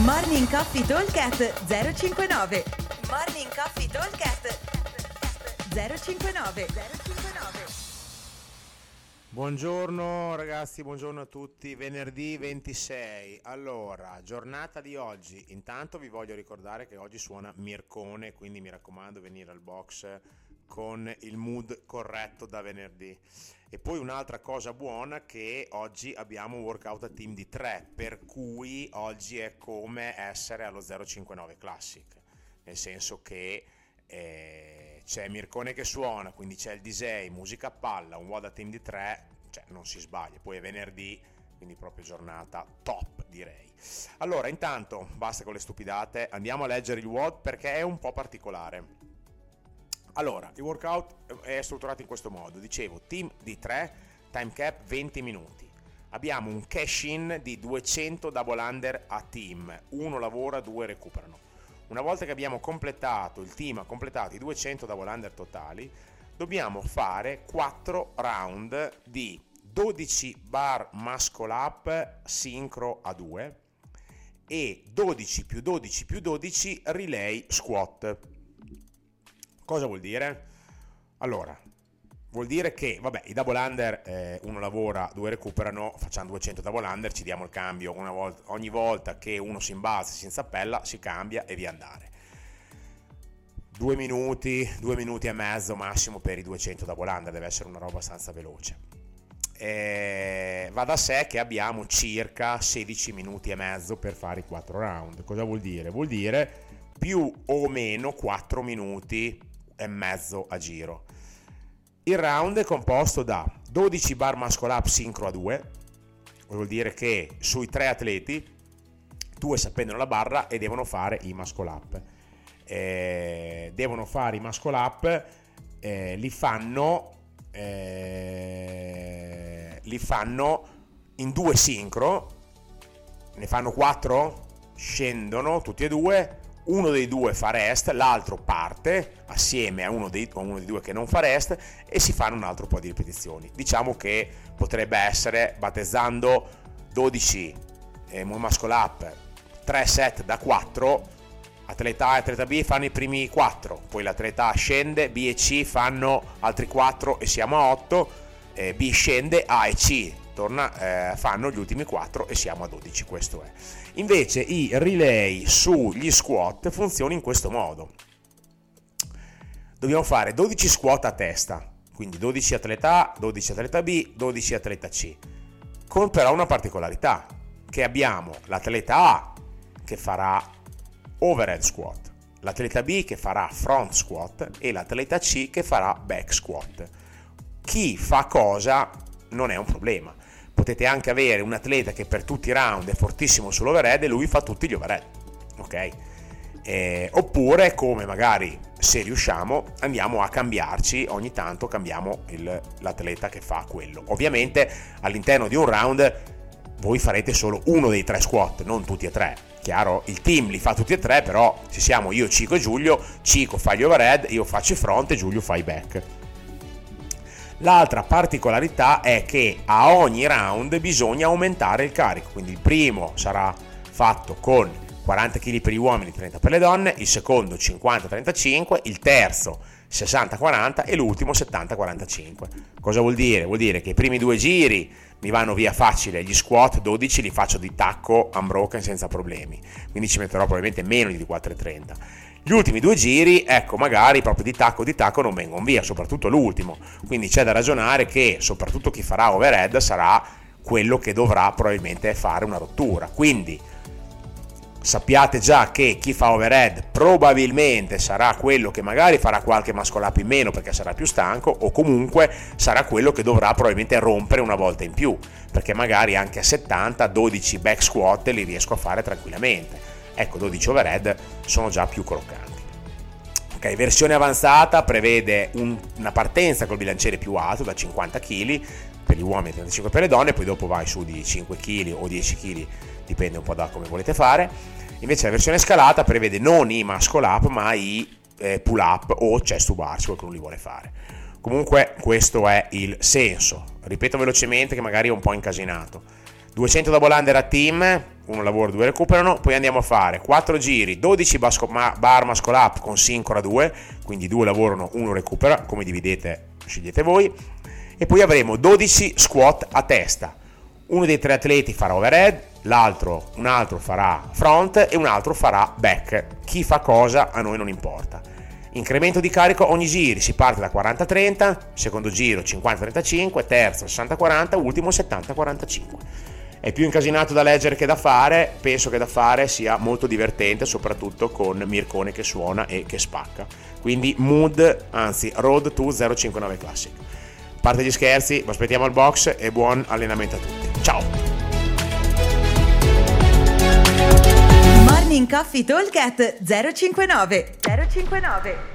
Morning Coffee Talkcast 059 Morning Coffee Talkcast 059 059 Buongiorno ragazzi, buongiorno a tutti. Venerdì 26. Allora, giornata di oggi. Intanto vi voglio ricordare che oggi suona Mircone, quindi mi raccomando venire al box con il mood corretto da venerdì. E poi un'altra cosa buona che oggi abbiamo un workout a team di 3, per cui oggi è come essere allo 059 Classic, nel senso che eh, c'è Mircone che suona, quindi c'è il DJ, musica a palla, un WOD a team di 3, cioè non si sbaglia, poi è venerdì, quindi proprio giornata top direi. Allora, intanto basta con le stupidate, andiamo a leggere il WOD perché è un po' particolare. Allora, il workout è strutturato in questo modo. Dicevo, team di 3, time cap 20 minuti. Abbiamo un cash in di 200 double under a team. Uno lavora, due recuperano. Una volta che abbiamo completato, il team ha completato i 200 double under totali, dobbiamo fare 4 round di 12 bar muscle up sincro a 2 e 12 più 12 più 12 relay squat Cosa vuol dire? Allora, vuol dire che, vabbè, i double under, eh, uno lavora, due recuperano, facciamo 200 double under, ci diamo il cambio volta, ogni volta che uno si imbalza, si inzappella, si cambia e via andare. Due minuti, due minuti e mezzo massimo per i 200 double under, deve essere una roba abbastanza veloce. Eh, va da sé che abbiamo circa 16 minuti e mezzo per fare i 4 round. Cosa vuol dire? Vuol dire più o meno 4 minuti e mezzo a giro. Il round è composto da 12 bar muscle up sincro a 2, vuol dire che sui tre atleti due si appendono la barra e devono fare i muscle up. Eh, devono fare i muscle up, eh, li fanno eh, li fanno in due sincro, ne fanno 4, scendono tutti e due, uno dei due fa rest, l'altro parte assieme a uno, dei, a uno dei due che non fa rest e si fanno un altro po' di ripetizioni. Diciamo che potrebbe essere battezzando 12 eh, muscle up, 3 set da 4, atleta A e atleta B fanno i primi 4, poi l'atleta A scende, B e C fanno altri 4 e siamo a 8, eh, B scende, A e C torna, eh, fanno gli ultimi 4 e siamo a 12, questo è. Invece i relay sugli squat funzionano in questo modo. Dobbiamo fare 12 squat a testa, quindi 12 atleta A, 12 atleta B, 12 atleta C, con però una particolarità, che abbiamo l'atleta A che farà overhead squat, l'atleta B che farà front squat e l'atleta C che farà back squat. Chi fa cosa non è un problema potete anche avere un atleta che per tutti i round è fortissimo sull'overhead e lui fa tutti gli overhead, ok? Eh, oppure come magari se riusciamo andiamo a cambiarci ogni tanto cambiamo il, l'atleta che fa quello. Ovviamente all'interno di un round voi farete solo uno dei tre squat non tutti e tre. Chiaro il team li fa tutti e tre però ci siamo io Cico e Giulio. Cico fa gli overhead io faccio i front e Giulio fa i back L'altra particolarità è che a ogni round bisogna aumentare il carico, quindi il primo sarà fatto con 40 kg per gli uomini, 30 per le donne, il secondo 50-35, il terzo 60-40 e l'ultimo 70-45. Cosa vuol dire? Vuol dire che i primi due giri mi vanno via facile, gli squat 12 li faccio di tacco unbroken senza problemi, quindi ci metterò probabilmente meno di 4,30 gli ultimi due giri, ecco, magari proprio di tacco di tacco non vengono via, soprattutto l'ultimo. Quindi c'è da ragionare che soprattutto chi farà overhead sarà quello che dovrà probabilmente fare una rottura. Quindi sappiate già che chi fa overhead probabilmente sarà quello che magari farà qualche muscle up in meno perché sarà più stanco o comunque sarà quello che dovrà probabilmente rompere una volta in più perché magari anche a 70 12 back squat li riesco a fare tranquillamente ecco 12 overhead sono già più croccanti. Ok, versione avanzata prevede un, una partenza col bilanciere più alto da 50 kg per gli uomini e 35 per le donne, poi dopo vai su di 5 kg o 10 kg, dipende un po' da come volete fare. Invece la versione scalata prevede non i muscle up ma i eh, pull up o chest to bar se qualcuno li vuole fare. Comunque questo è il senso. Ripeto velocemente che magari è un po' incasinato. 200 double under a team uno lavora, due recuperano, poi andiamo a fare 4 giri, 12 basco, ma, bar muscle up con sincora 2, quindi due lavorano, uno recupera, come dividete scegliete voi, e poi avremo 12 squat a testa. Uno dei tre atleti farà overhead, l'altro, un altro farà front e un altro farà back. Chi fa cosa a noi non importa. Incremento di carico ogni giro, si parte da 40-30, secondo giro 50-35, terzo 60-40, ultimo 70-45. È più incasinato da leggere che da fare, penso che da fare sia molto divertente, soprattutto con Mircone che suona e che spacca. Quindi mood, anzi road to 059 Classic. Parte gli scherzi, vi aspettiamo al box e buon allenamento a tutti. Ciao! Morning Coffee Talk 059 059